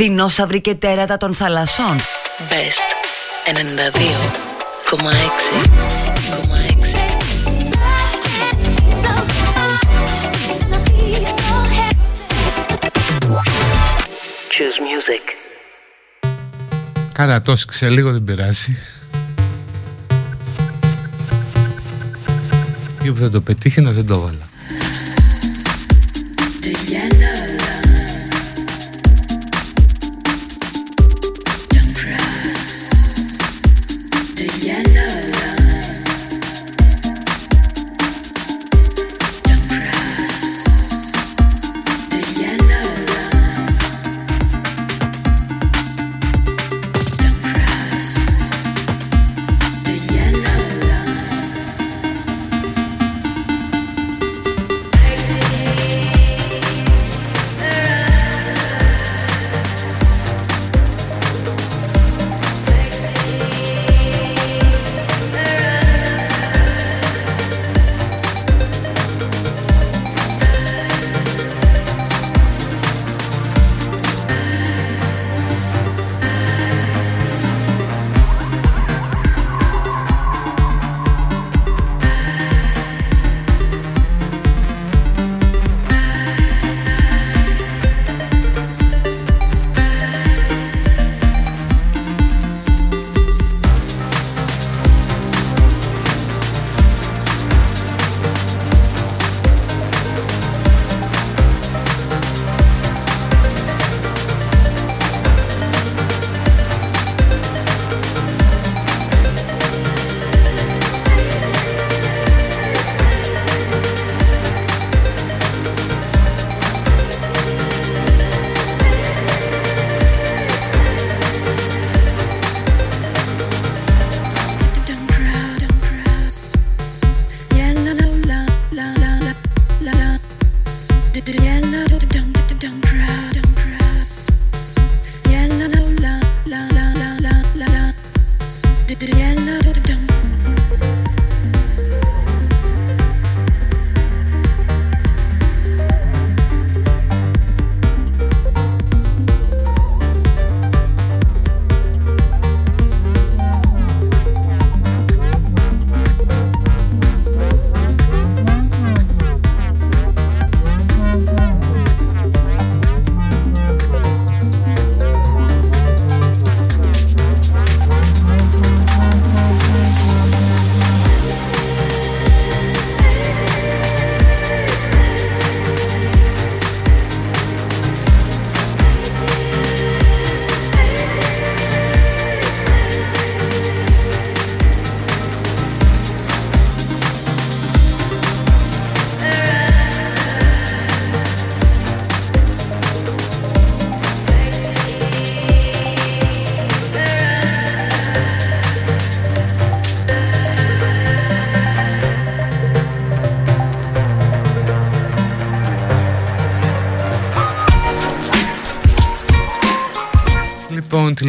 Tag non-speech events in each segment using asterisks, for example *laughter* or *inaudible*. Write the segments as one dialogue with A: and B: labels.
A: δεινόσαυροι και τέρατα των θαλασσών.
B: Best 92,6 Choose music.
C: Κάνα τόσο λίγο δεν περάσει. Ή που θα το πετύχει να δεν το βάλα.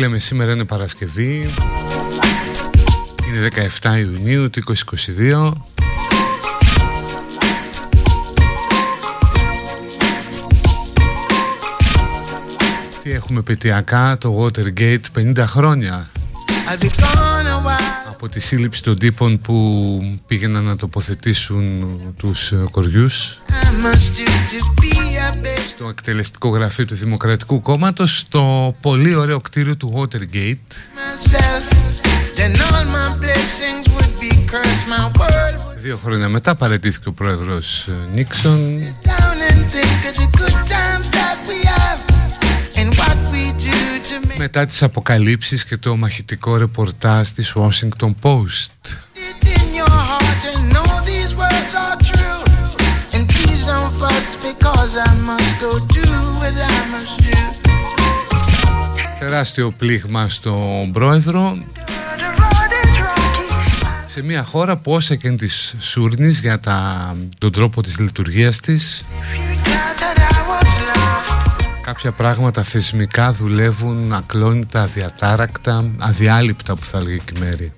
C: Λέμε σήμερα είναι Παρασκευή. Είναι 17 Ιουνίου του 2022 Τι έχουμε πετειακά το Watergate 50 χρόνια. Από τη σύλληψη των τύπων που πήγαιναν να τοποθετήσουν τους κοριούς στο εκτελεστικό γραφείο του Δημοκρατικού Κόμματος στο πολύ ωραίο κτίριο του Watergate. Δύο χρόνια μετά παρετήθηκε ο πρόεδρος ε, Νίξον. μετά τις αποκαλύψεις και το μαχητικό ρεπορτάζ της Washington Post Τεράστιο πλήγμα στον πρόεδρο. Σε μια χώρα που όσα και της σούρνης για τα, τον τρόπο της λειτουργίας της κάποια πράγματα θεσμικά δουλεύουν ακλόνητα, αδιατάρακτα, αδιάλειπτα που θα έλεγε η Μέρη.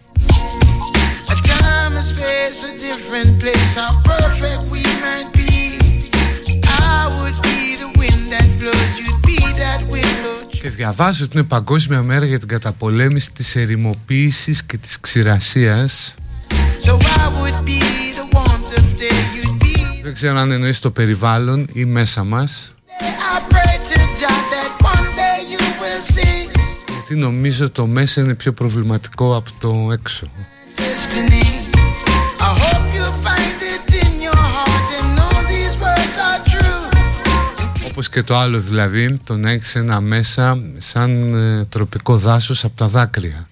D: Και διαβάζω ότι είναι παγκόσμια μέρα για την καταπολέμηση της ερημοποίησης και της ξηρασίας. Δεν ξέρω αν εννοείς το περιβάλλον ή μέσα μας. Γιατί νομίζω το μέσα είναι πιο προβληματικό από το έξω όπως και το άλλο δηλαδή το να έχεις ένα μέσα σαν ε, τροπικό δάσος από τα δάκρυα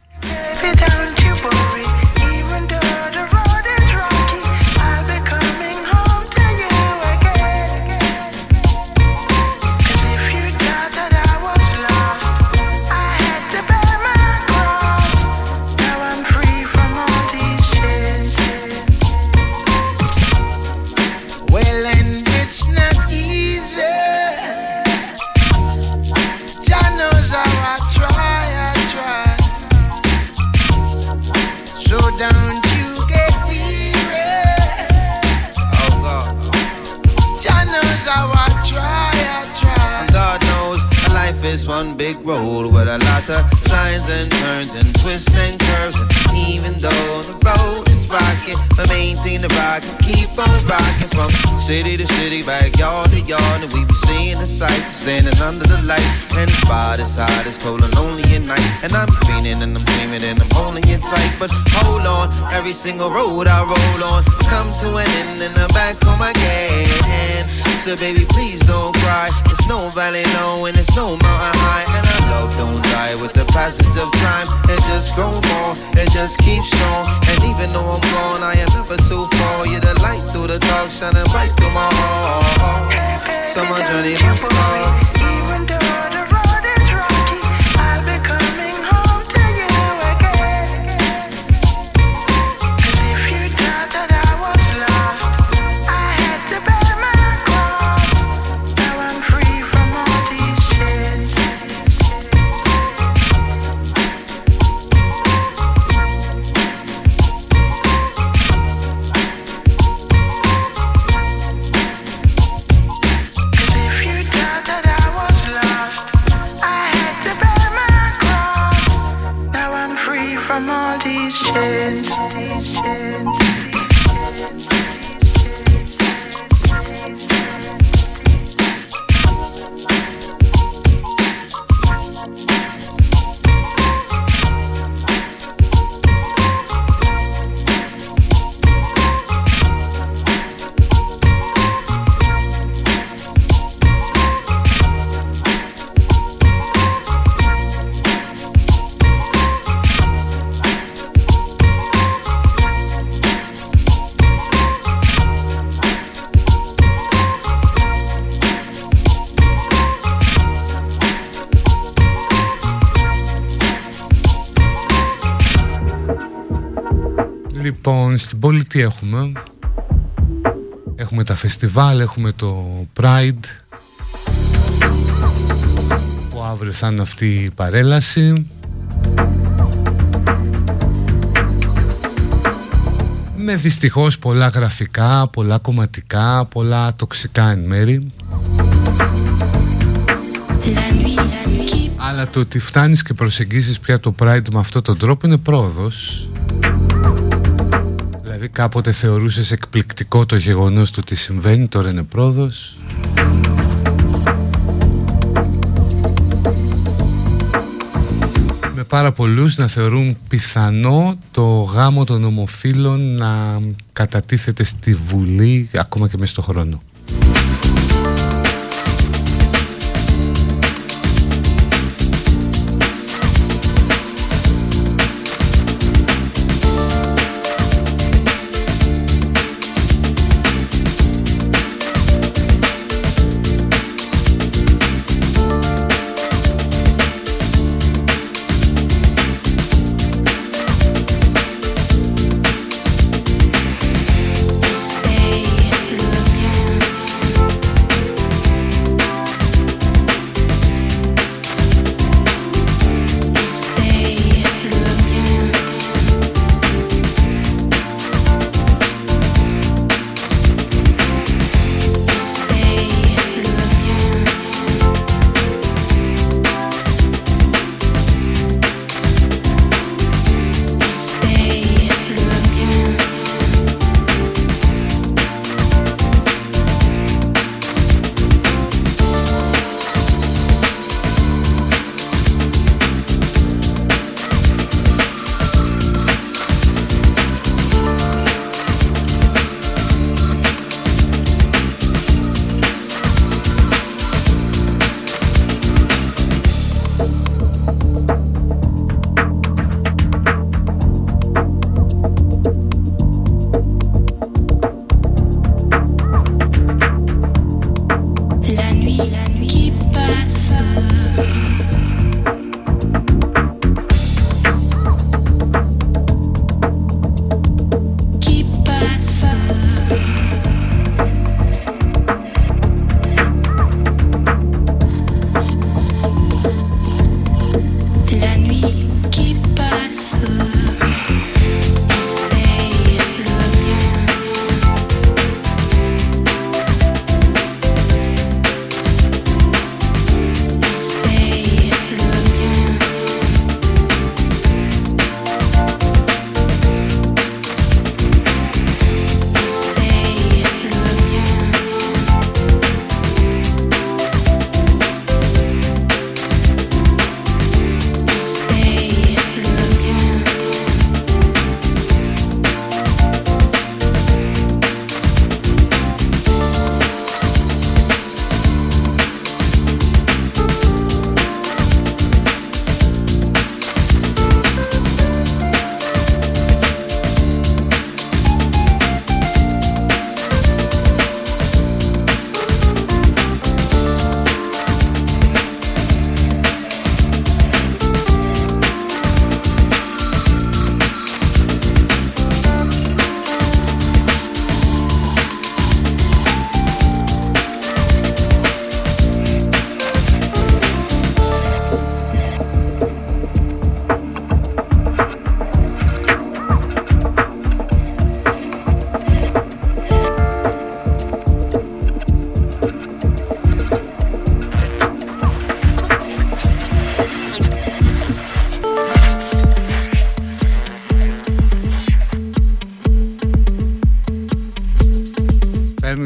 D: with a lot of signs and turns and twists and curves. And even though the road is rocky, but maintain the rock and keep on rocking from city to city, backyard to yard. And we be seeing the sights, standing under the lights. And the spot is hot, it's cold and lonely at night. And I'm feeling and I'm dreaming and I'm holding it tight. But hold on, every single road I roll on come to an end in the back of my gate. So baby, please don't cry. It's no valley low and it's no mountain high. And our love don't die with the passage of time. It just grows more, it just keeps strong. And even though I'm gone, I am never too far. You're the light through the dark, shining bright through my heart. My journey must start. Τι έχουμε; Έχουμε τα φεστιβάλ, έχουμε το Pride. Που αύριο θα είναι αυτή η παρέλαση. Με δυστυχώς πολλά γραφικά, πολλά κομματικά, πολλά τοξικά εν μέρη. Αλλά το ότι φτάνεις και προσεγγίζεις πια το Pride με αυτόν τον τρόπο είναι πρόοδος. Δηλαδή κάποτε θεωρούσες εκπληκτικό το γεγονός του τι συμβαίνει, τώρα είναι πρόοδος. Με πάρα πολλούς να θεωρούν πιθανό το γάμο των ομοφύλων να κατατίθεται στη Βουλή ακόμα και μέσα στο χρόνο.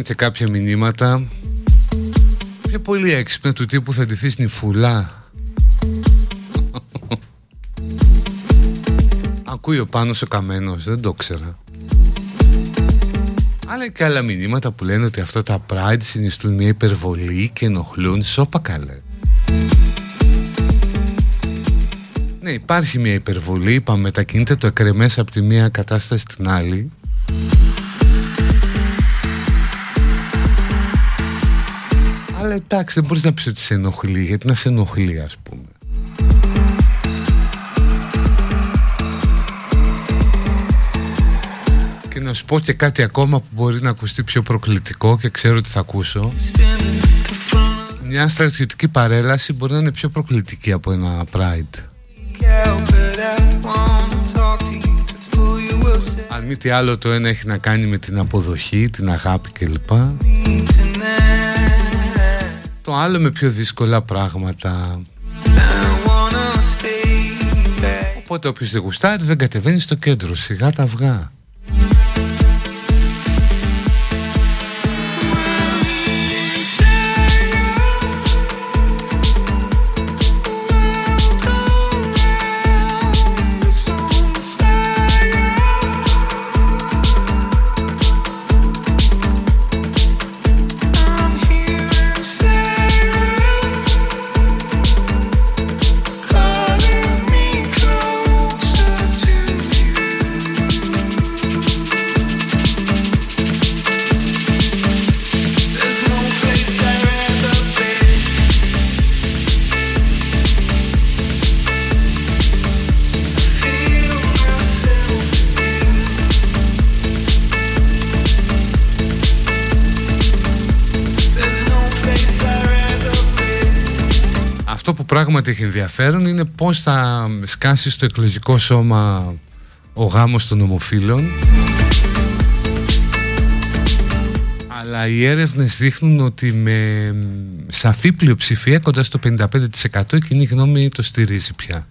C: Και κάποια μηνύματα πιο πολύ έξυπνα του τύπου θα ντυθείς νυφουλά *laughs* Ακούει ο Πάνος ο Καμένος, δεν το ξέρα αλλά και άλλα μηνύματα που λένε ότι αυτά τα Pride συνιστούν μια υπερβολή και ενοχλούν σώπα καλέ. Ναι, υπάρχει μια υπερβολή, είπαμε, μετακινείται το εκρεμές από τη μία κατάσταση στην άλλη. Εντάξει, δεν μπορείς να πεις ότι σε ενοχλεί, γιατί να σε ενοχλεί, ας πούμε. να σου πω και κάτι ακόμα που μπορεί να ακουστεί πιο προκλητικό και ξέρω ότι θα ακούσω. Μια στρατιωτική παρέλαση μπορεί να είναι πιο προκλητική από ένα Pride. Αν μη τι άλλο το ένα έχει να κάνει με την αποδοχή, την αγάπη κλπ. Το άλλο με πιο δύσκολα πράγματα. Οπότε όποιος δεν γουστάρει δεν κατεβαίνει στο κέντρο, σιγά τα αυγά. Πράγματι έχει ενδιαφέρον είναι πώς θα σκάσει στο εκλογικό σώμα ο γάμος των ομοφύλων αλλά οι έρευνες δείχνουν ότι με σαφή πλειοψηφία κοντά στο 55% η κοινή γνώμη το στηρίζει πια.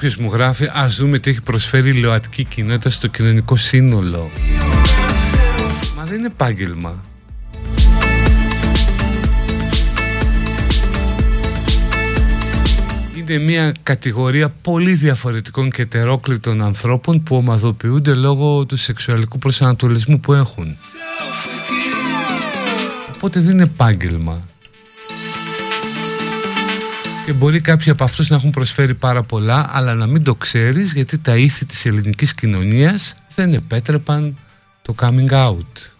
C: Κάποιος μου γράφει ας δούμε τι έχει προσφέρει η ΛΟΑΤΚΙ κοινότητα στο κοινωνικό σύνολο Μα δεν είναι επάγγελμα. Είναι μια κατηγορία πολύ διαφορετικών και ετερόκλητων ανθρώπων που ομαδοποιούνται λόγω του σεξουαλικού προσανατολισμού που έχουν. Οπότε δεν είναι επάγγελμα και μπορεί κάποιοι από αυτούς να έχουν προσφέρει πάρα πολλά αλλά να μην το ξέρεις γιατί τα ήθη της ελληνικής κοινωνίας δεν επέτρεπαν το coming out.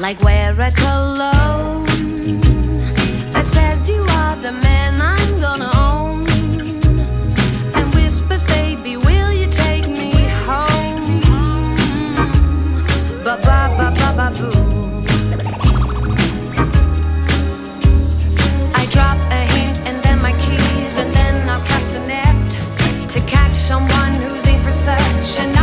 E: Like wear a cologne that says you are the man I'm gonna own. And whispers, baby, will you take me home? Ba ba ba ba ba boo. I drop a hint and then my keys, and then I'll cast a net to catch someone who's in for such a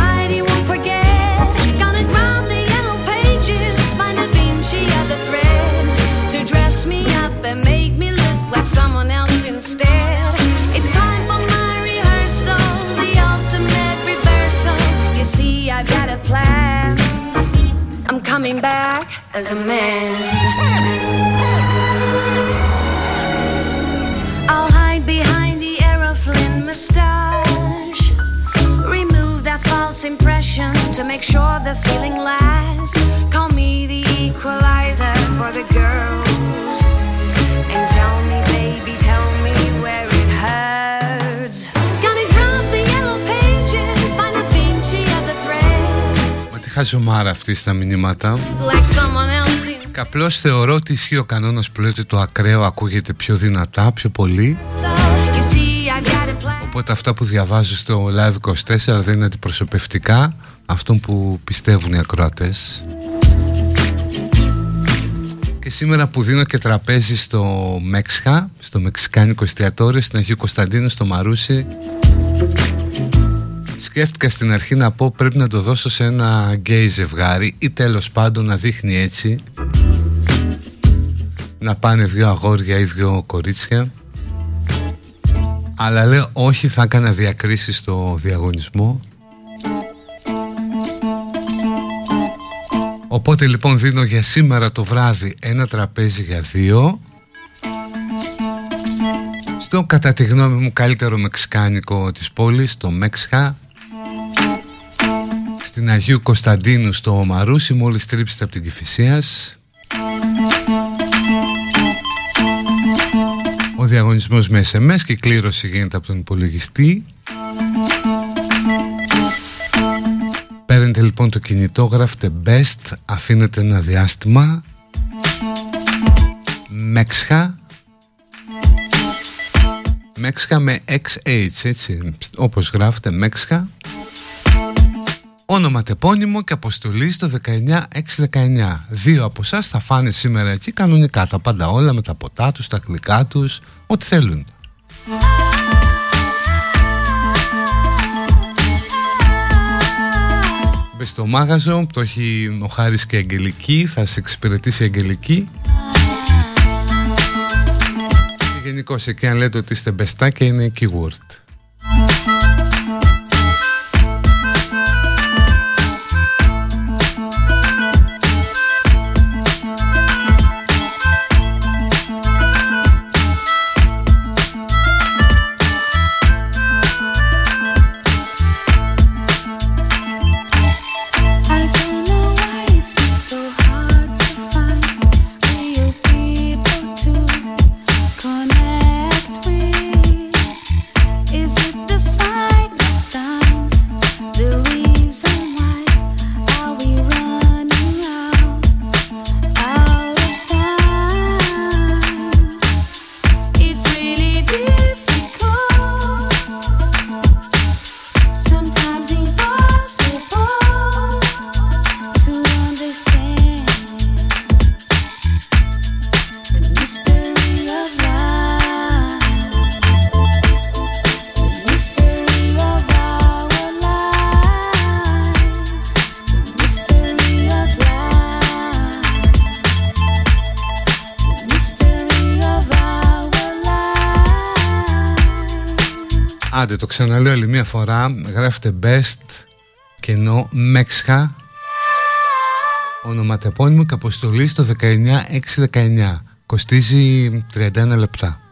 E: me up and make like someone else instead. It's time for my rehearsal, the ultimate reversal. You see, I've got a plan. I'm coming back as a man. I'll hide behind the Aeroflin mustache. Remove that false impression to make sure the feeling lasts. Call me the equalizer for the girls. It hurts. Gonna grab the yellow pages, find the Vinci of the threads.
C: Μα τι χαζομάρα αυτή στα μηνύματα.
E: Like
C: Απλώς θεωρώ ότι ισχύει ο κανόνας που λέει ότι το ακραίο ακούγεται πιο δυνατά, πιο πολύ. Οπότε αυτά που διαβάζω στο Live 24 δεν είναι αντιπροσωπευτικά αυτών που πιστεύουν οι ακροατές. Και σήμερα που δίνω και τραπέζι στο Μέξχα, στο Μεξικάνικο εστιατόριο, στην Αγίου Κωνσταντίνου, στο Μαρούσι, σκέφτηκα στην αρχή να πω πρέπει να το δώσω σε ένα γκέι ζευγάρι ή τέλος πάντων να δείχνει έτσι να πάνε δύο αγόρια ή δύο κορίτσια. Αλλά λέω όχι θα έκανα διακρίσεις στο διαγωνισμό Οπότε λοιπόν δίνω για σήμερα το βράδυ ένα τραπέζι για δύο. Στο κατά τη γνώμη μου καλύτερο μεξικάνικο της πόλης, το Μέξχα. Στην Αγίου Κωνσταντίνου στο Μαρούσι μόλις τρίψετε από την Κηφισίας. Ο διαγωνισμός με SMS και η κλήρωση γίνεται από τον υπολογιστή Παίρνετε λοιπόν το κινητό, γράφετε best, αφήνετε ένα διάστημα. Μέξχα. Μέξχα με XH έτσι. Όπως γράφετε Μέξχα. Όνομα τεπώνυμο και αποστολή στο 19619 Δύο από εσάς θα φάνε σήμερα εκεί κανονικά. Τα πάντα όλα με τα ποτά τους, τα γλυκά τους, ό,τι θέλουν Μπε στο μάγαζο, το έχει ο Χάρης και η Αγγελική, θα σε εξυπηρετήσει η Αγγελική. Και γενικώ εκεί αν λέτε ότι είστε μπεστάκια είναι keyword. Το ξαναλέω άλλη μια φορά Γράφετε best και ενώ Μέξχα. Ονοματεπώνυμο και αποστολή στο 19619 Κοστίζει 31 λεπτά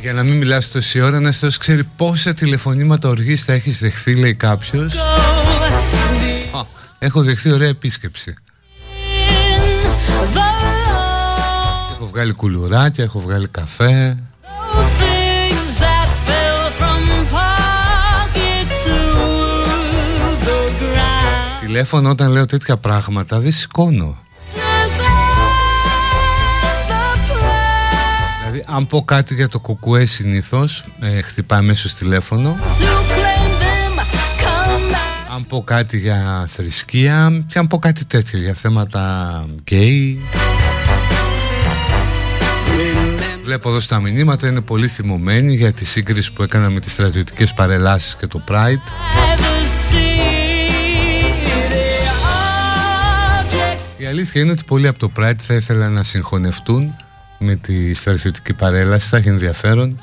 C: Για να μην μιλάς τόση ώρα, να σας ξέρει πόσα τηλεφωνήματα οργής θα έχεις δεχθεί, Λέει κάποιος, έχω δεχθεί ωραία επίσκεψη. Βγάλει κουλουράκια, έχω βγάλει καφέ.
F: Those things that fell from pocket to the ground.
C: Τηλέφωνο όταν λέω τέτοια πράγματα δεν σηκώνω. Δηλαδή, αν πω κάτι για το κουκουέ συνήθως, ε, χτυπάει αμέσω τηλέφωνο. Αν πω κάτι για θρησκεία και αν πω κάτι τέτοιο για θέματα γκέι. Βλέπω εδώ στα μηνύματα είναι πολύ θυμωμένοι για τη σύγκριση που έκανα με τις στρατιωτικές παρελάσεις και το Pride. Η αλήθεια είναι ότι πολλοί από το Pride θα ήθελαν να συγχωνευτούν με τη στρατιωτική παρέλαση, θα έχει ενδιαφέρον.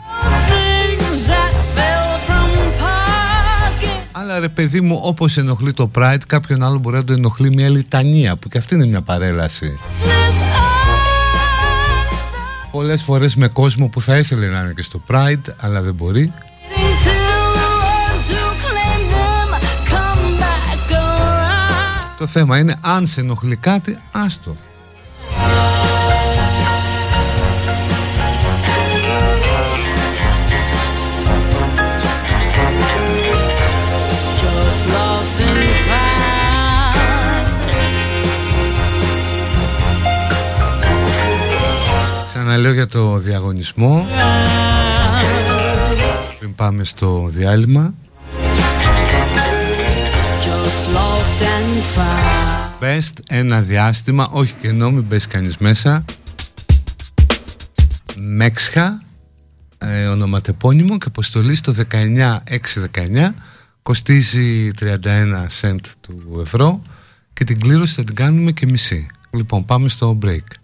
C: Αλλά ρε παιδί μου, όπως ενοχλεί το Pride, κάποιον άλλο μπορεί να το ενοχλεί μια λιτανία, που και αυτή είναι μια παρέλαση. Πολλές φορές με κόσμο που θα ήθελε να είναι και στο Pride, αλλά δεν μπορεί. Το θέμα είναι αν σε ενοχλεί κάτι, άστο. Ξαναλέω για το διαγωνισμό. Πριν πάμε στο διάλειμμα.
F: Just lost and found.
C: Best ένα διάστημα Όχι κενό μην πέσει κανείς μέσα. Μέξχα ε, Ονοματεπώνυμο και αποστολή στο 19619 Κοστίζει 31 cent του ευρώ Και την κλήρωση θα την κάνουμε και μισή Λοιπόν πάμε στο break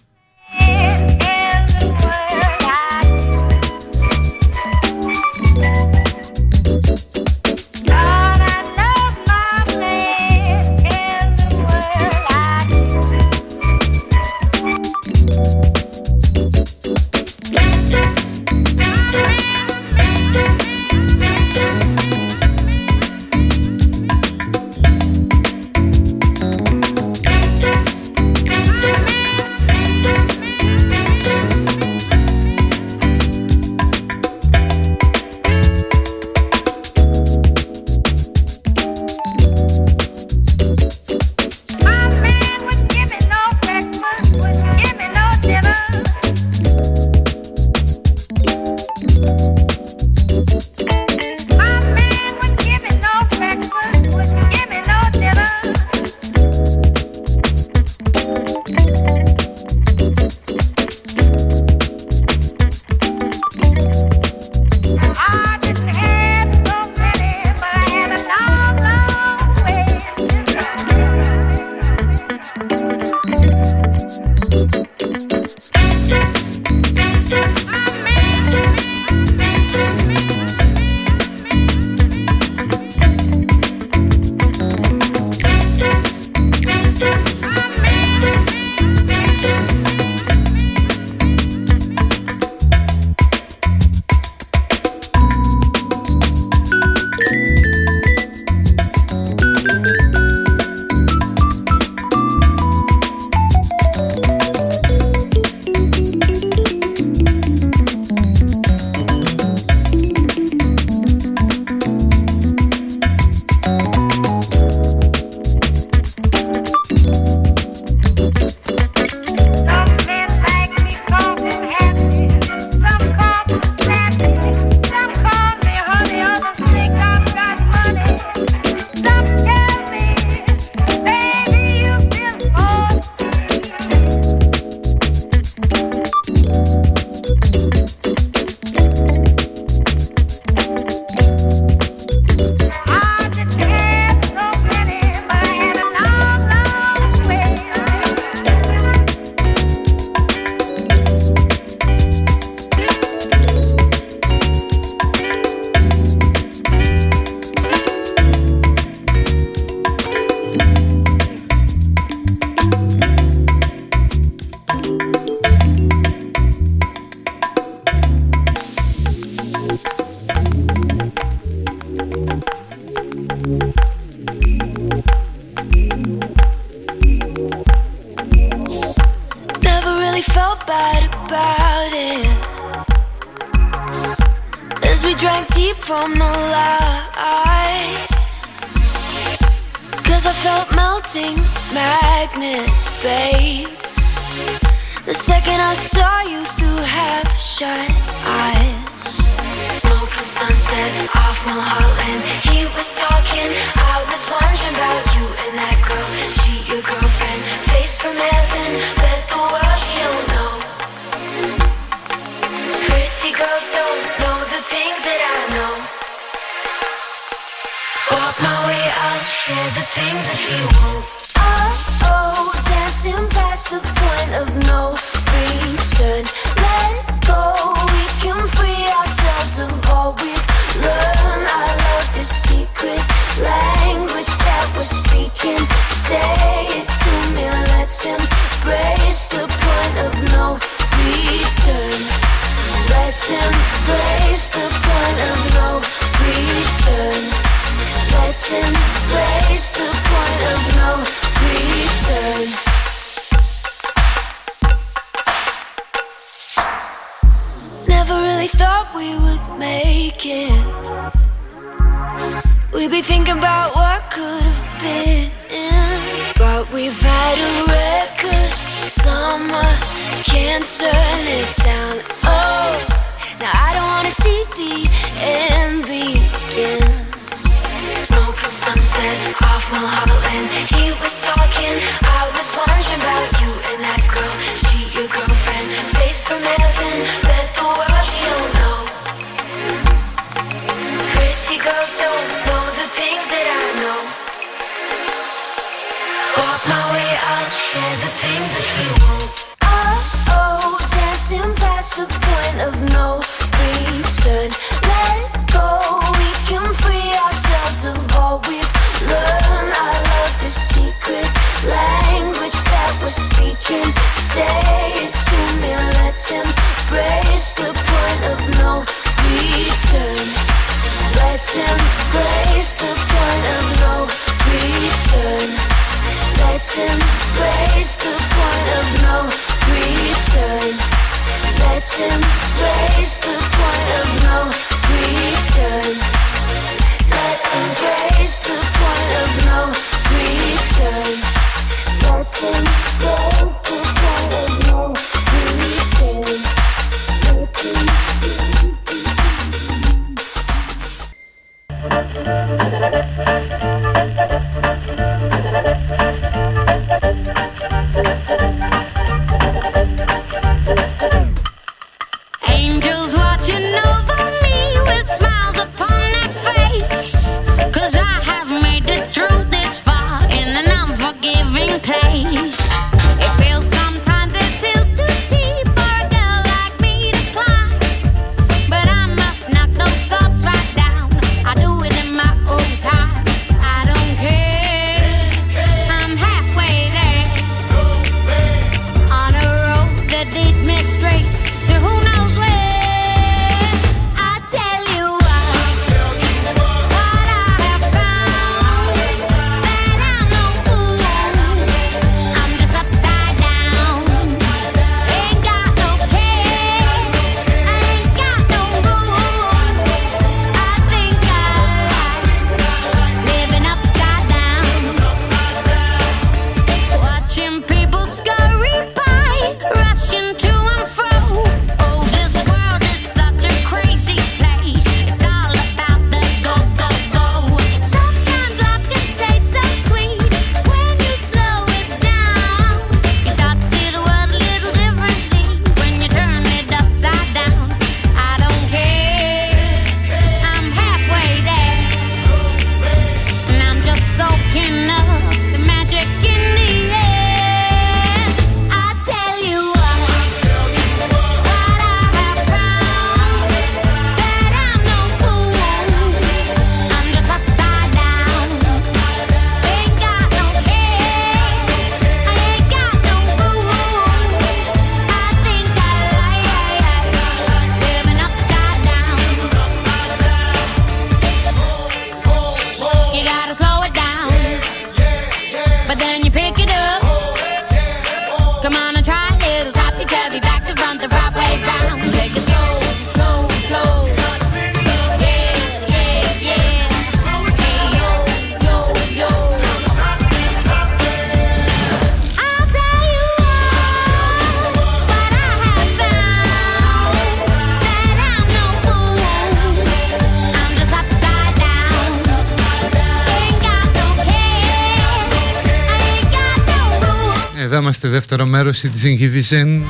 C: δεύτερο μέρος της Inhibition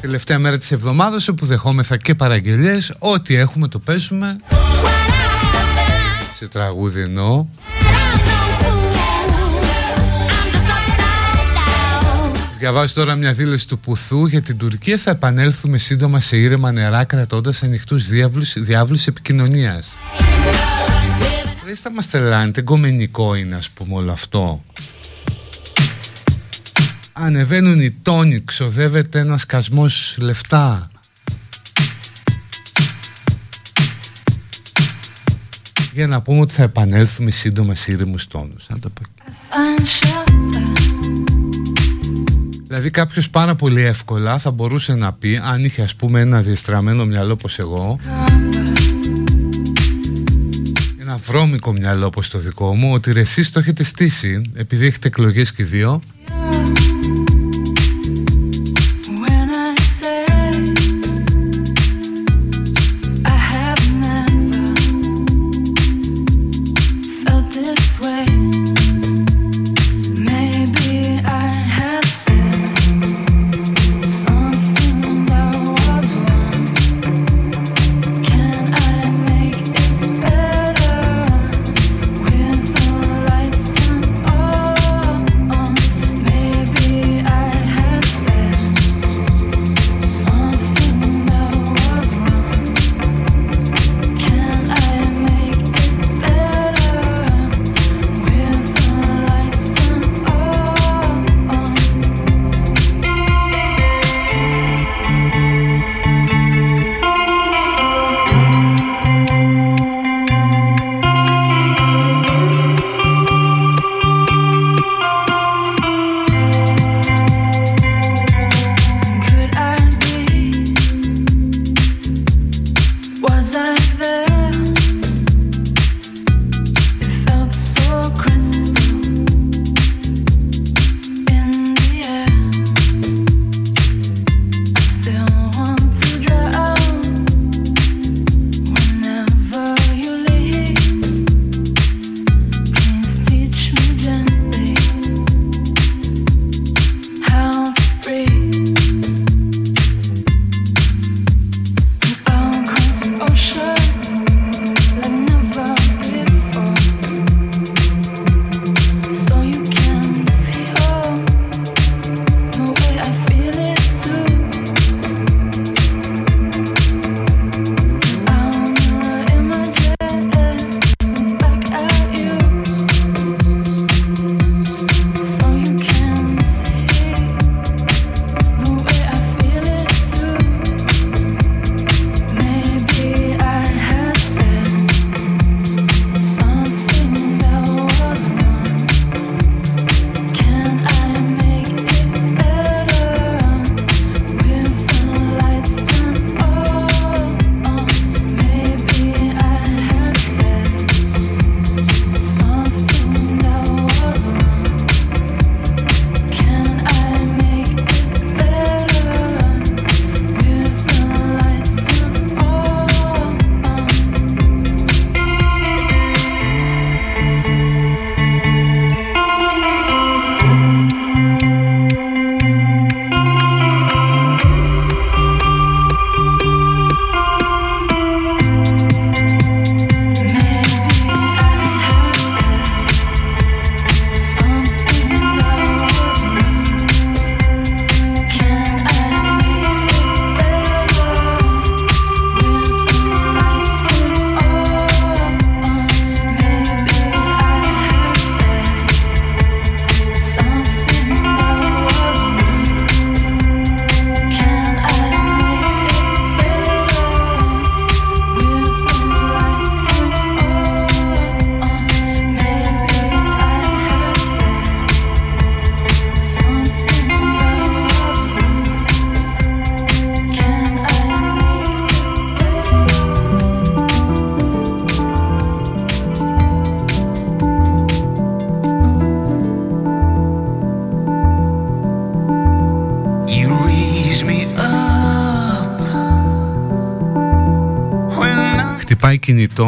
C: Τελευταία μέρα της εβδομάδας όπου δεχόμεθα και παραγγελίες Ό,τι έχουμε το παίζουμε Σε τραγούδι εννοώ Διαβάζω τώρα μια δήλωση του Πουθού για την Τουρκία. Θα επανέλθουμε σύντομα σε ήρεμα νερά κρατώντας ανοιχτούς διάβλους, διάβλους επικοινωνίας. Δεν θα μας τρελάνετε, γκομενικό είναι ας πούμε όλο αυτό. Ανεβαίνουν οι τόνοι, ξοδεύεται ένας σκασμός λεφτά. Για να πούμε ότι θα επανέλθουμε σύντομα σε ήρεμους τόνους. Να το πω. Δηλαδή κάποιος πάρα πολύ εύκολα θα μπορούσε να πει αν είχε ας πούμε ένα διεστραμμένο μυαλό όπως εγώ ένα βρώμικο μυαλό όπως το δικό μου ότι ρε εσείς το έχετε στήσει επειδή έχετε εκλογές και οι δύο
G: When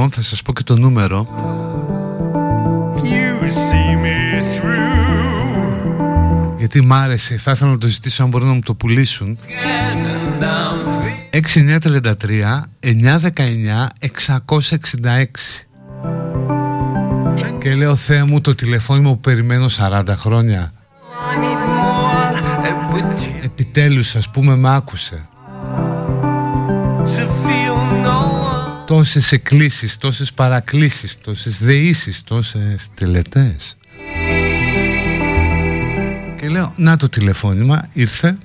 C: κινητό, θα σας πω και το νούμερο.
D: You see me through.
C: γιατί μ' άρεσε, θα ήθελα να το ζητήσω αν μπορούν να μου το πουλήσουν. 6933 919 666 και λέω Θεέ μου το τηλεφώνημα που περιμένω 40 χρόνια Επιτέλους ας πούμε με άκουσε Τόσες εκκλήσεις, τόσες παρακλήσεις, τόσες δεήσεις, τόσες τελετές Και λέω να το τηλεφώνημα ήρθε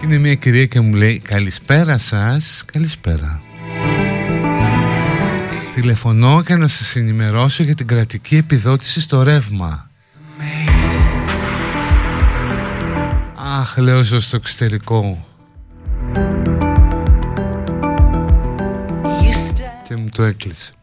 C: Και είναι μια κυρία και μου λέει καλησπέρα σας, καλησπέρα Τηλεφωνώ και να σας ενημερώσω για την κρατική επιδότηση στο ρεύμα. Αχ, λέω ζω στο εξωτερικό. έκλεισε.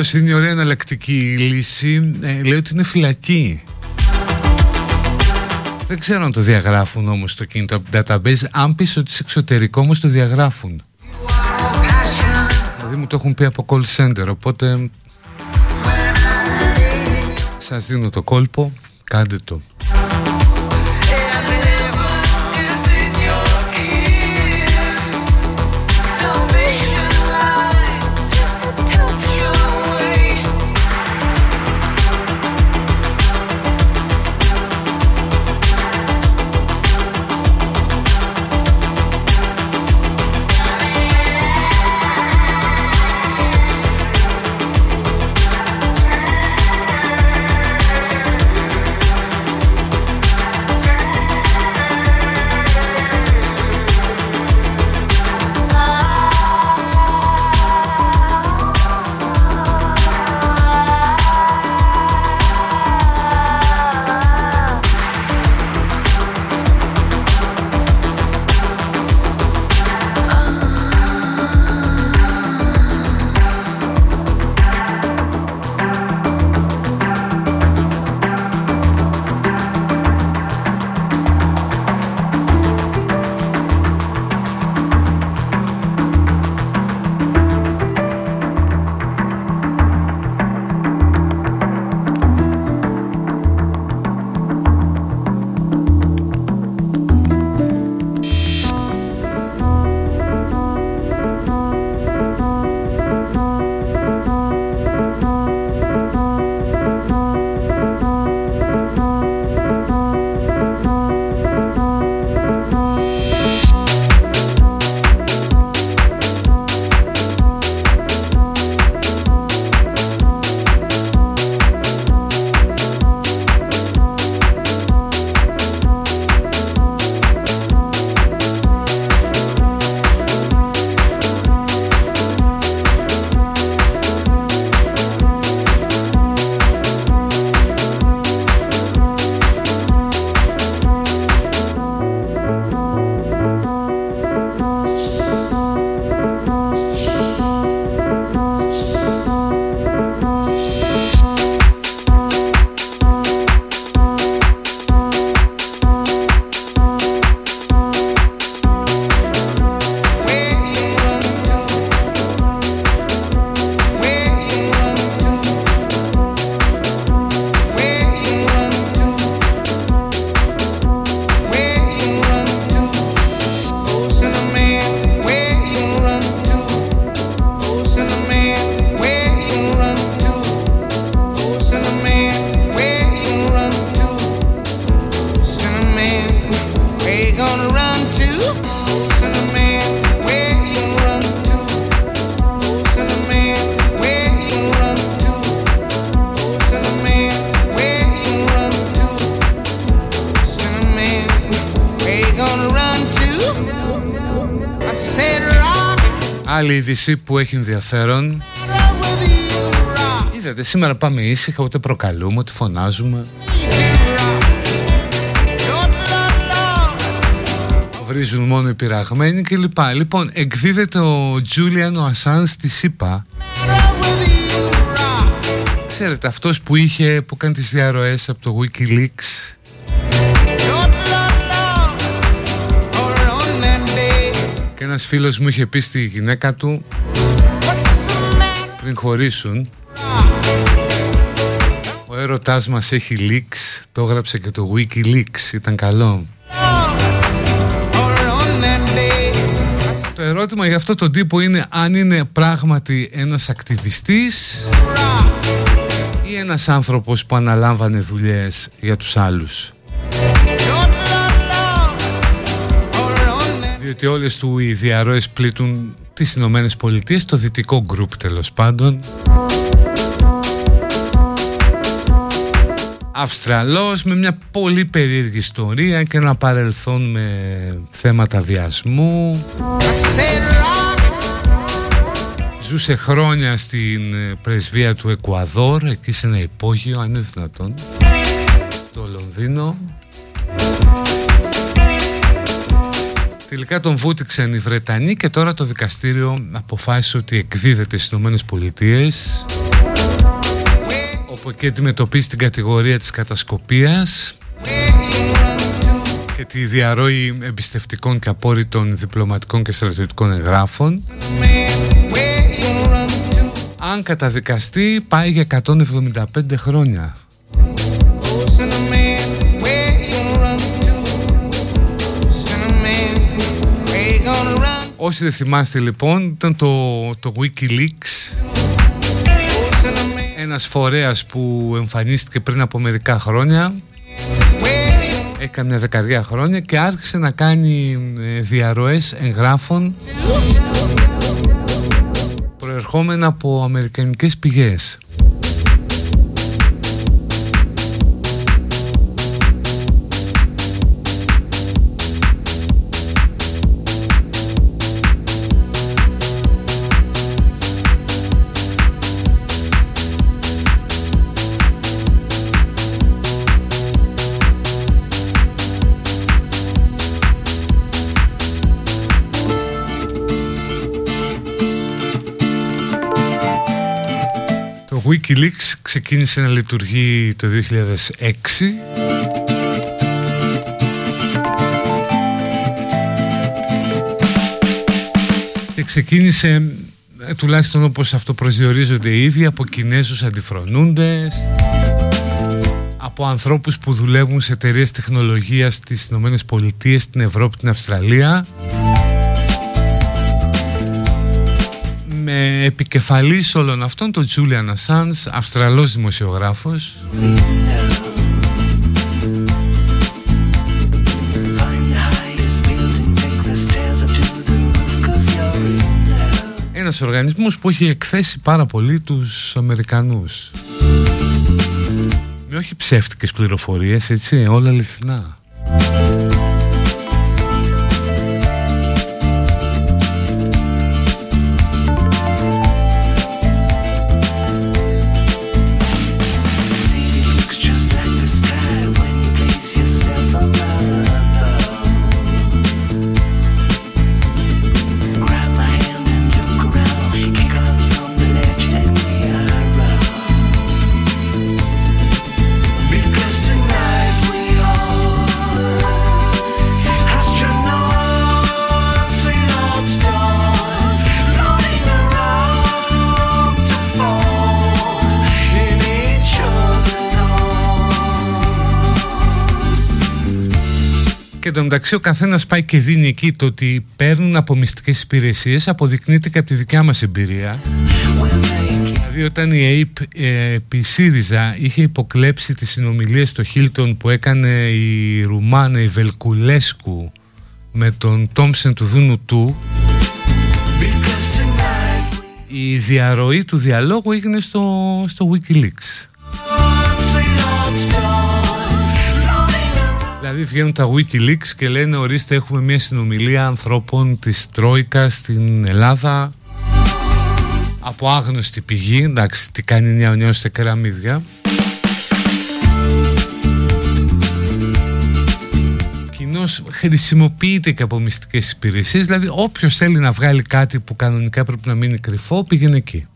C: Άλλο είναι η ωραία εναλλακτική λύση. Ε, λέει ότι είναι φυλακή. Δεν ξέρω αν το διαγράφουν όμως το κινητό από την database. Αν πεις ότι είσαι εξωτερικό όμως το διαγράφουν. Δηλαδή μου το έχουν πει από call center. Οπότε σας δίνω το κόλπο. Κάντε το. Είδηση που έχει ενδιαφέρον.
D: with you, rock.
C: Είδατε, σήμερα πάμε ήσυχα, ούτε προκαλούμε, ούτε φωνάζουμε. Βρίζουν μόνο οι πειραγμένοι κλπ. Λοιπόν, εκδίδεται ο Τζούλιαν ο Ασάν στη ΣΥΠΑ. Ξέρετε, αυτός που είχε, που κάνει τις διαρροές από το Wikileaks ένας φίλος μου είχε πει στη γυναίκα του πριν χωρίσουν ο έρωτάς μας έχει leaks το έγραψε και το Wikileaks ήταν καλό Το ερώτημα για αυτό τον τύπο είναι αν είναι πράγματι ένας ακτιβιστής ή ένας άνθρωπος που αναλάμβανε δουλειές για τους άλλους. Διότι όλες του οι διαρροές πλήττουν τις Ηνωμένες Πολιτείες, το δυτικό γκρουπ τέλος πάντων. Αυστραλός με μια πολύ περίεργη ιστορία και ένα παρελθόν με θέματα βιασμού. Ζούσε χρόνια στην ε, πρεσβεία του Εκουαδόρ, εκεί σε ένα υπόγειο, αν είναι δυνατόν, το Λονδίνο. Τελικά τον βούτυξαν οι Βρετανοί και τώρα το δικαστήριο αποφάσισε ότι εκδίδεται στις Ηνωμένες Πολιτείες όπου εκεί αντιμετωπίζει την κατηγορία της κατασκοπίας και τη διαρροή εμπιστευτικών και απόρριτων διπλωματικών και στρατιωτικών εγγράφων. Αν καταδικαστεί πάει για 175 χρόνια Όσοι δεν θυμάστε λοιπόν ήταν το, το Wikileaks. Ένας φορέας που εμφανίστηκε πριν από μερικά χρόνια. Έκανε μια δεκαριά χρόνια και άρχισε να κάνει ε, διαρροές εγγράφων. Προερχόμενα από αμερικανικές πηγές. Wikileaks ξεκίνησε να λειτουργεί το 2006 και ξεκίνησε ε, τουλάχιστον όπως αυτό προσδιορίζονται οι ίδιοι από Κινέζους αντιφρονούντες από ανθρώπους που δουλεύουν σε εταιρείες τεχνολογίας στις Ηνωμένες Πολιτείες, στην Ευρώπη, την Αυστραλία επικεφαλής όλων αυτών τον Julian Assange, Αυστραλός δημοσιογράφος. Ένας οργανισμός που έχει εκθέσει πάρα πολύ τους Αμερικανούς. Με όχι ψεύτικες πληροφορίες, έτσι, όλα αληθινά Και εντωμεταξύ ο καθένας πάει και δίνει εκεί το ότι παίρνουν από μυστικές υπηρεσίες, αποδεικνύεται και από τη δικιά μας εμπειρία. Δηλαδή
H: Δηλαδή όταν η ΑΕΠ ε, επί ΣΥΡΙΖΑ είχε υποκλέψει τις συνομιλίες στο Χίλτον που έκανε η Ρουμάνα η Βελκουλέσκου με τον Τόμψεν του Δούνου του η διαρροή του διαλόγου έγινε στο, στο Wikileaks Δηλαδή βγαίνουν τα Wikileaks και λένε ορίστε έχουμε μια συνομιλία ανθρώπων της Τρόικα στην Ελλάδα. Από άγνωστη πηγή, εντάξει τι κάνει μια ονιός σε κεραμίδια. Κοινώς χρησιμοποιείται και από μυστικές υπηρεσίες. Δηλαδή όποιος θέλει να βγάλει κάτι που κανονικά πρέπει να μείνει κρυφό πήγαινε εκεί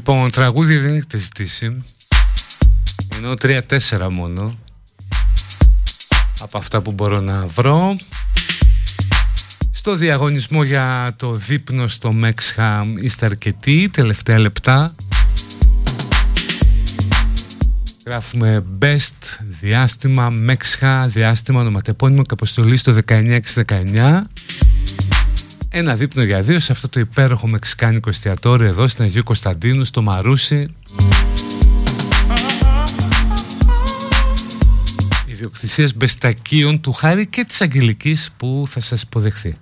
H: Λοιπόν, τραγούδια δεν έχετε ζητήσει. Ενώ τρία-τέσσερα μόνο. Από αυτά που μπορώ να βρω. Στο διαγωνισμό για το δείπνο στο Μεξχαμ είστε αρκετοί, τελευταία λεπτά. Γράφουμε best διάστημα, Μεξχα, διάστημα, ονοματεπώνυμο και αποστολή στο 19619. Ένα δείπνο για δύο σε αυτό το υπέροχο μεξικάνικο εστιατόριο εδώ στην Αγίου Κωνσταντίνου, στο Μαρούσι. Ιδιοκτησίας μπεστακίων του Χάρη και της Αγγελικής που θα σας υποδεχθεί.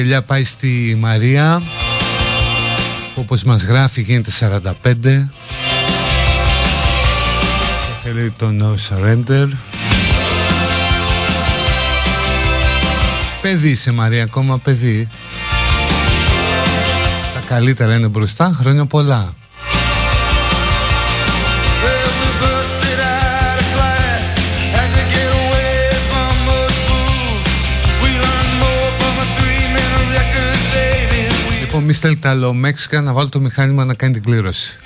I: αγκελιά πάει στη Μαρία. Που όπως μας γράφει γίνεται 45 και θέλει το No Surrender. Παιδί είσαι Μαρία ακόμα παιδί. Τα καλύτερα είναι μπροστά χρόνια πολλά. μη στέλνετε άλλο Μέξικα να βάλω το μηχάνημα να κάνει την κλήρωση.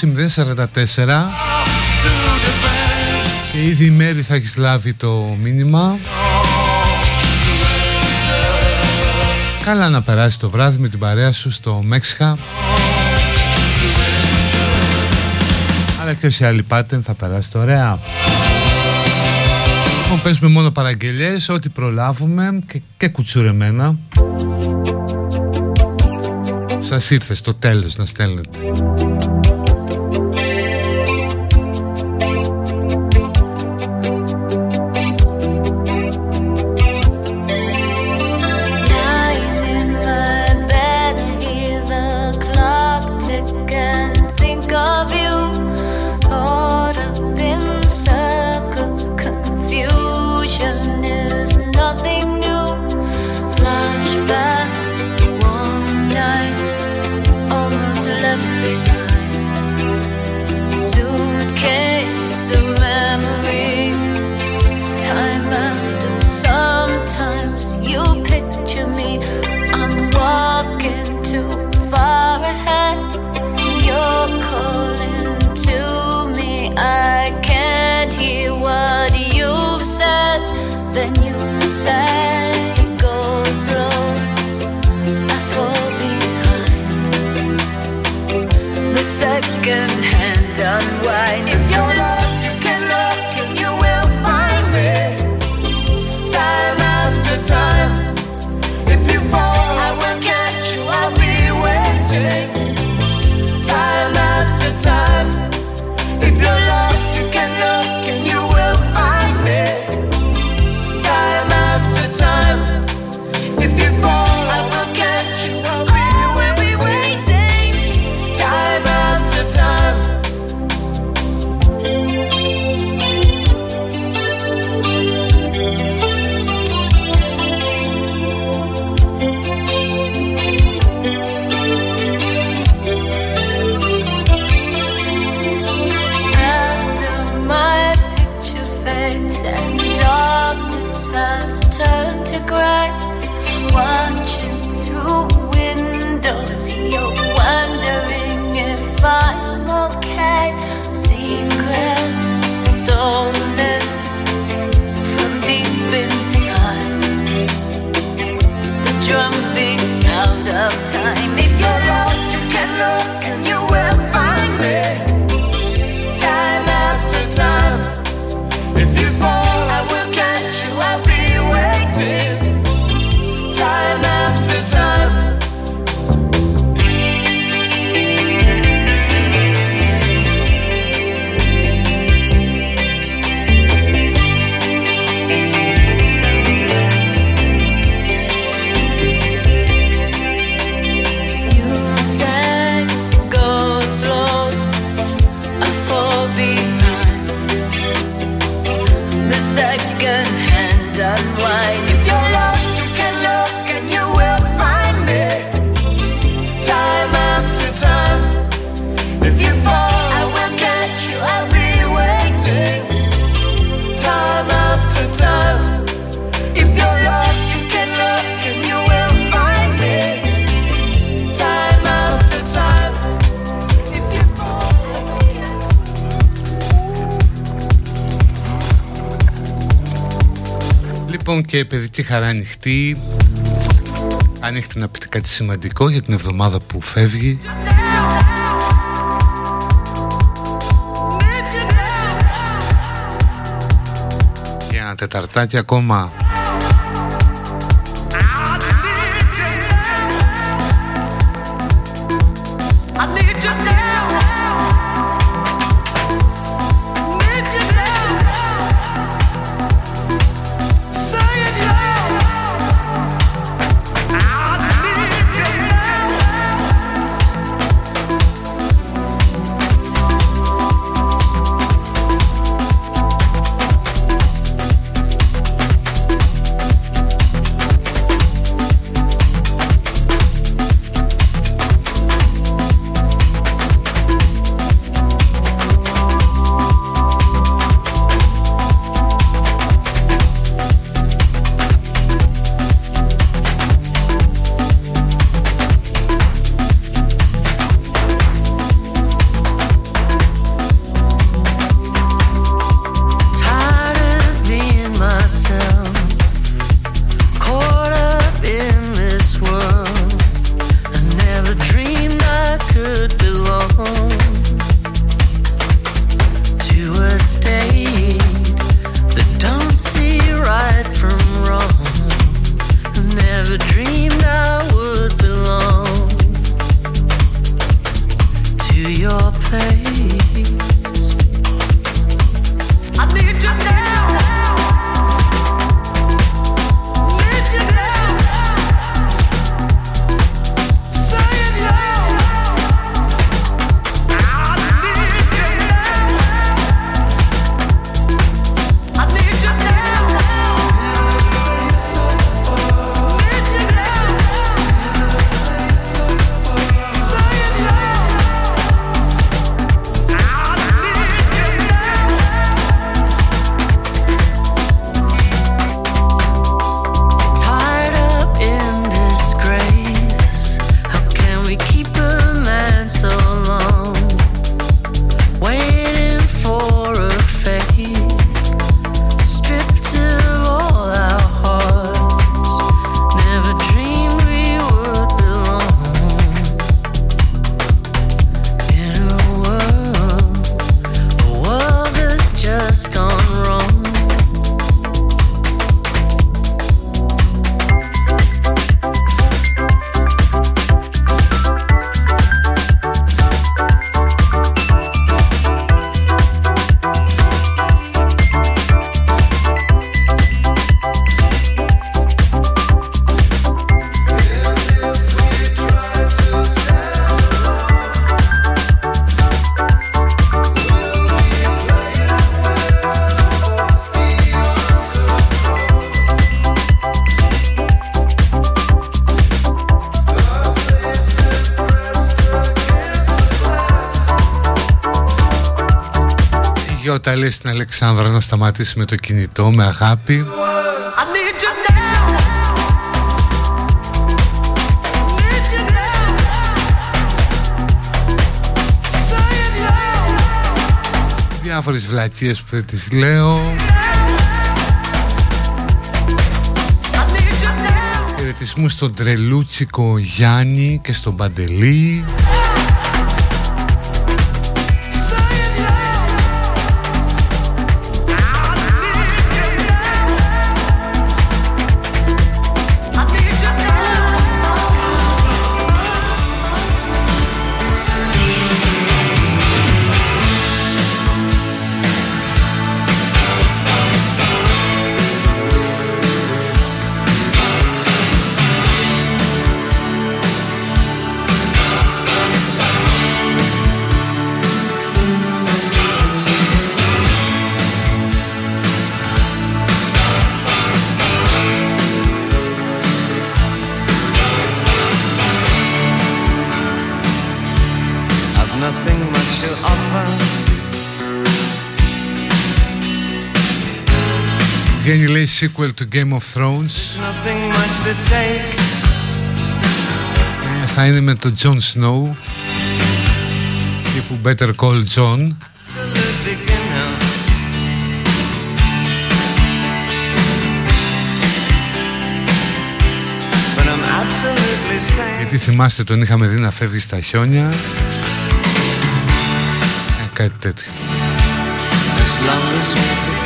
C: 0
I: και ήδη η μέρη θα έχεις λάβει το μήνυμα. Καλά να περάσει το βράδυ με την παρέα σου στο Μέξιχα. Αλλά και όσοι άλλοι πάτε θα περάσει το ωραία. Λοιπόν παίζουμε μόνο παραγγελίες Ό,τι προλάβουμε και, κουτσουρεμένα. Σας ήρθε στο τέλος να στέλνετε.
F: τη χαρά ανοιχτή. Αν έχετε να πείτε κάτι σημαντικό για την εβδομάδα που φεύγει. Και ένα τεταρτάκι ακόμα Αλεξάνδρα να σταματήσει με το κινητό, με αγάπη.
C: διάφορες βλακίες που δεν τις λέω. Χαιρετισμού στον Τρελούτσικο Γιάννη και στον Παντελή. Βγαίνει λέει sequel του Game of Thrones
J: Nothing much to take.
C: Ε, Θα είναι με τον Jon Snow Τύπου Better Call John
J: Absolute beginner. But I'm absolutely sane.
C: Γιατί θυμάστε τον είχαμε δει να φεύγει στα χιόνια ε, Κάτι τέτοιο
J: As long as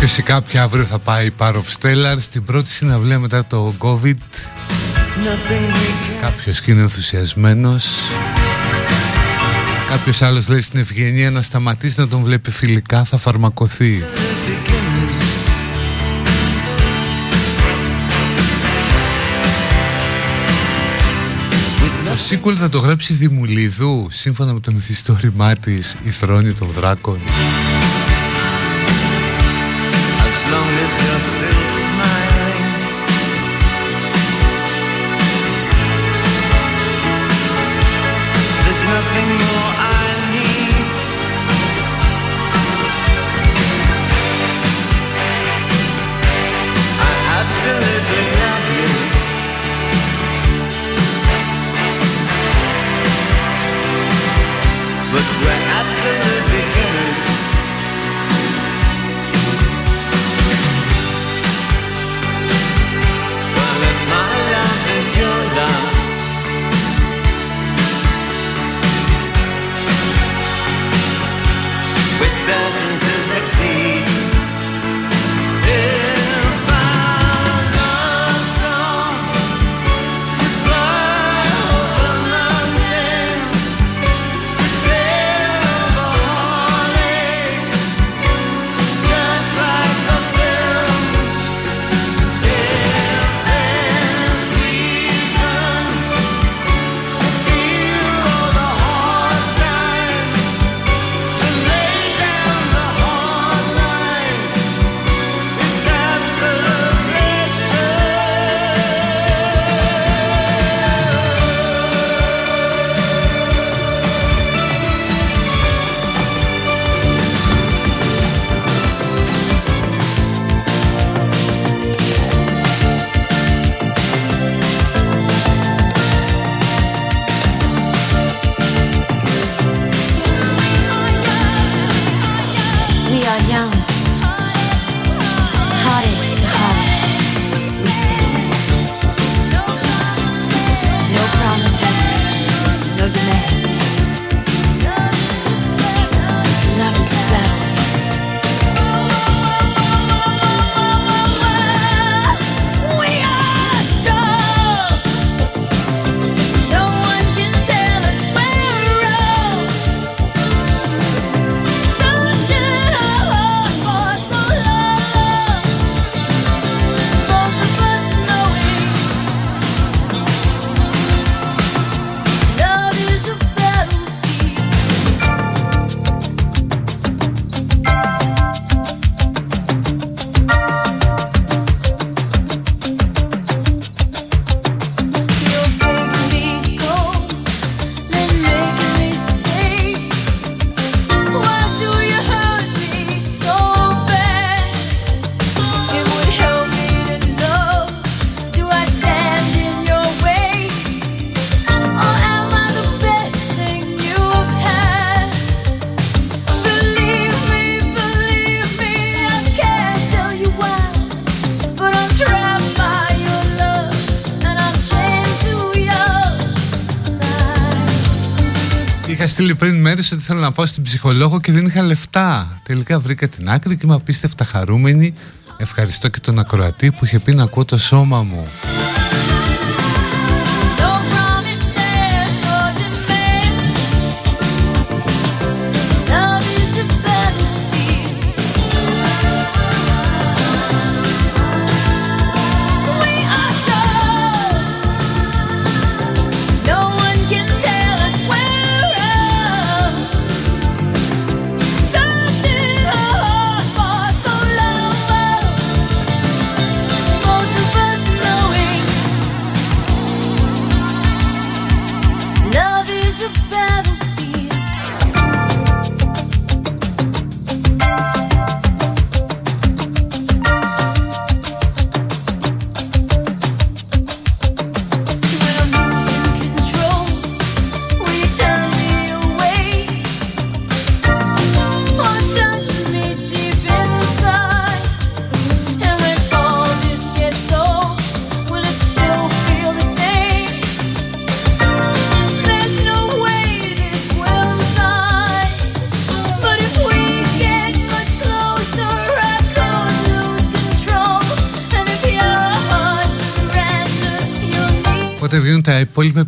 C: Κάποιος ή κάποια αύριο θα πάει Power of Stellar. Στην πρώτη συναυλία μετά το COVID
J: Nothing we can
C: Κάποιος και είναι ενθουσιασμένος. Κάποιος άλλος λέει στην ευγενία να σταματήσει να τον βλέπει φιλικά θα φαρμακοθεί
J: beginners.
C: Το sequel θα το γράψει Δημουλίδου σύμφωνα με το μυθιστόρημά της η θρόνη των δράκων.
J: As long as you're still smiling.
F: Στείλει πριν μέρε ότι θέλω να πάω στην ψυχολόγο και δεν είχα λεφτά. Τελικά βρήκα την άκρη και είμαι απίστευτα χαρούμενη. Ευχαριστώ και τον ακροατή που είχε πει να ακούω το σώμα μου.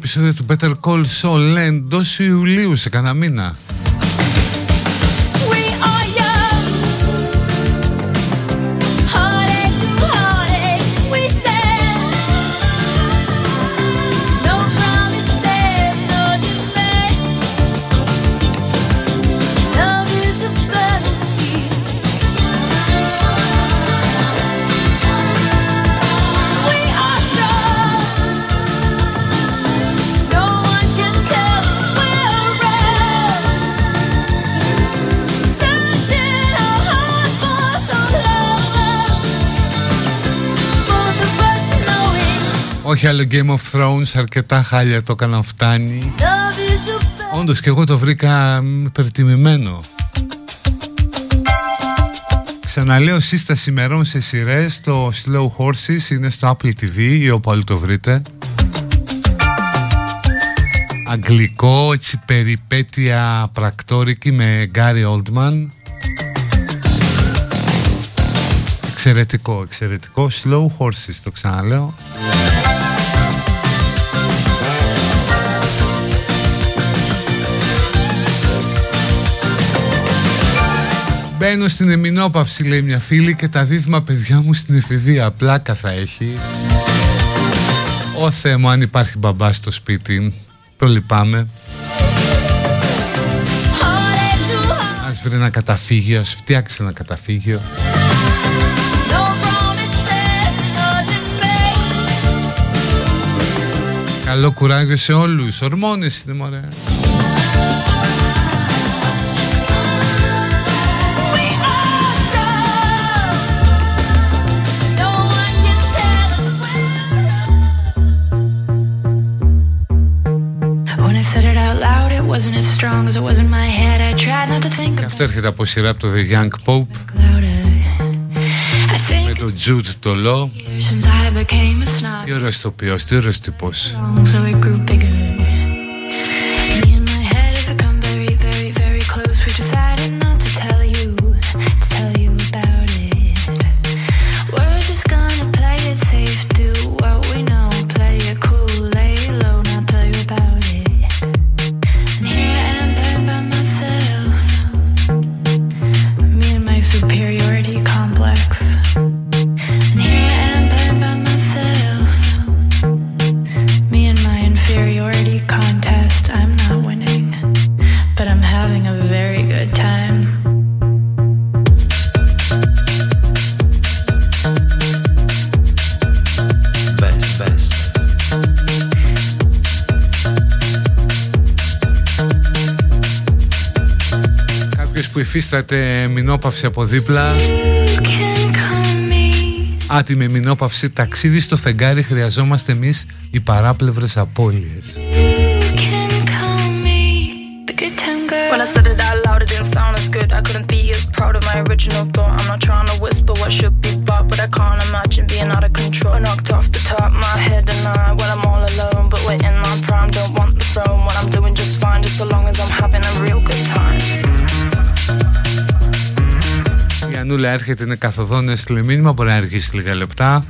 F: Τα υπόλοιπα επεισόδια του Better Call Saul εντός Ιουλίου σε κανένα μήνα. Άλλο Game of Thrones, αρκετά χάλια το έκαναν φτάνει.
C: love is a
F: Όντως και εγώ το βρήκα μ, υπερτιμημένο. Ξαναλέω σύσταση ημερών σε σειρές Το Slow Horses είναι στο Apple TV ή όπου αλλού το βρείτε Αγγλικό, έτσι περιπέτεια πρακτόρικη με Gary Oldman Εξαιρετικό, εξαιρετικό Slow Horses το ξαναλέω Μπαίνω στην εμεινόπαυση λέει μια φίλη και τα δίδυμα παιδιά μου στην εφηβεία πλάκα θα έχει Ω Θεέ μου αν υπάρχει μπαμπά στο σπίτι Προλυπάμαι. Ας βρει ένα καταφύγιο, ας φτιάξει ένα καταφύγιο. Καλό κουράγιο σε όλους, ορμόνες είναι μωρέ
G: Έρχεται από σειρά από το The Young Pope. Με τον Jude το Law Τι ωραίος τοπιός, τι ωραίος υφίσταται μηνόπαυση από δίπλα. Άτιμη μηνόπαυση, ταξίδι στο φεγγάρι χρειαζόμαστε εμείς οι παράπλευρες απώλειες. έρχεται είναι καθοδόν έστειλε μήνυμα, μπορεί να αργήσει λίγα λεπτά.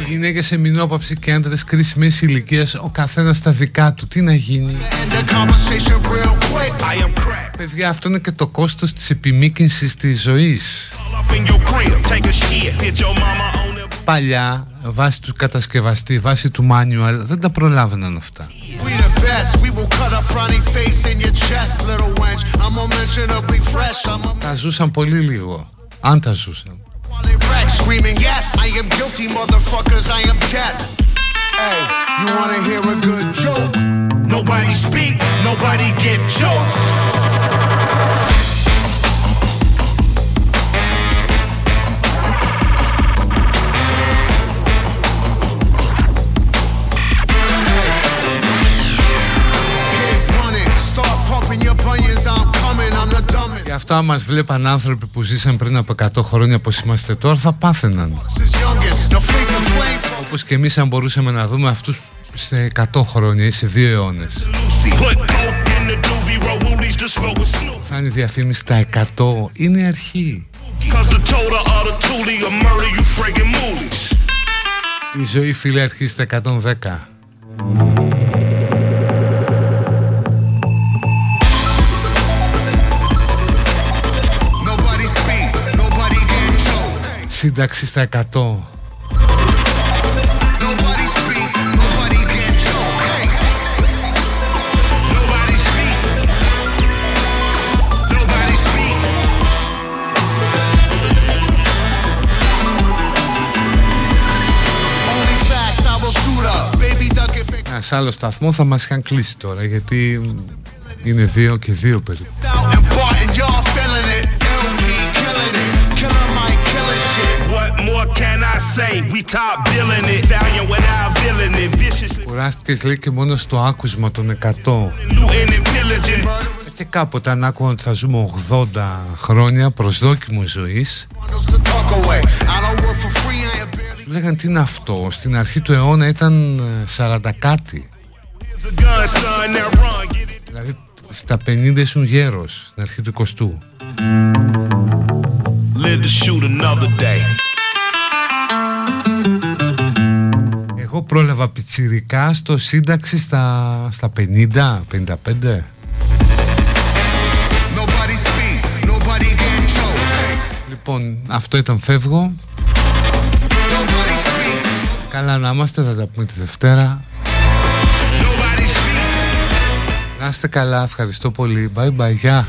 G: Οι γυναίκες σε μηνόπαυση και άντρες κρίσιμες ηλικία, ο καθένας στα δικά του. Τι να γίνει; Παιδιά, αυτό είναι και το κόστος της επιμήκυνσης της ζωής παλιά βάσει του κατασκευαστή, βάσει του manual δεν τα προλάβαιναν αυτά. Τα ζούσαν πολύ λίγο, αν τα ζούσαν. αυτά μας βλέπαν άνθρωποι που ζήσαν πριν από 100 χρόνια όπως είμαστε τώρα θα πάθαιναν. Όπως και εμείς αν μπορούσαμε να δούμε αυτούς σε 100 χρόνια ή σε 2 αιώνες. Θα είναι η διαφήμιση στα 100 είναι η αρχή. Η ζωή φίλε αρχίζει στα 110 σύνταξη στα 100 Ένας άλλος σταθμός θα μας είχαν κλείσει τώρα γιατί είναι δύο και δύο περίπου.
C: Κουράστηκες λέει και μόνο στο άκουσμα των 100
K: looting and pillaging.
C: Και κάποτε αν άκουγα ότι θα ζούμε 80 χρόνια προσδόκιμου ζωής
K: Bundles to talk away. I don't work for free, I am barely.
C: Μου λέγαν τι είναι αυτό; Στην αρχή του αιώνα ήταν ε, 40 κάτι
K: It's a gun, son. Now run. Get it.
C: Δηλαδή στα 50 ήσουν γέρος Στην αρχή του 20ου πρόλαβα πιτσιρικά στο σύνταξη στα, στα 50, 55
K: Nobody speak. Nobody get choked.
C: Λοιπόν αυτό ήταν φεύγω
K: Nobody speak.
C: Καλά να είμαστε θα τα πούμε τη Δευτέρα
K: Nobody speak.
C: Να είστε καλά ευχαριστώ πολύ Bye bye γεια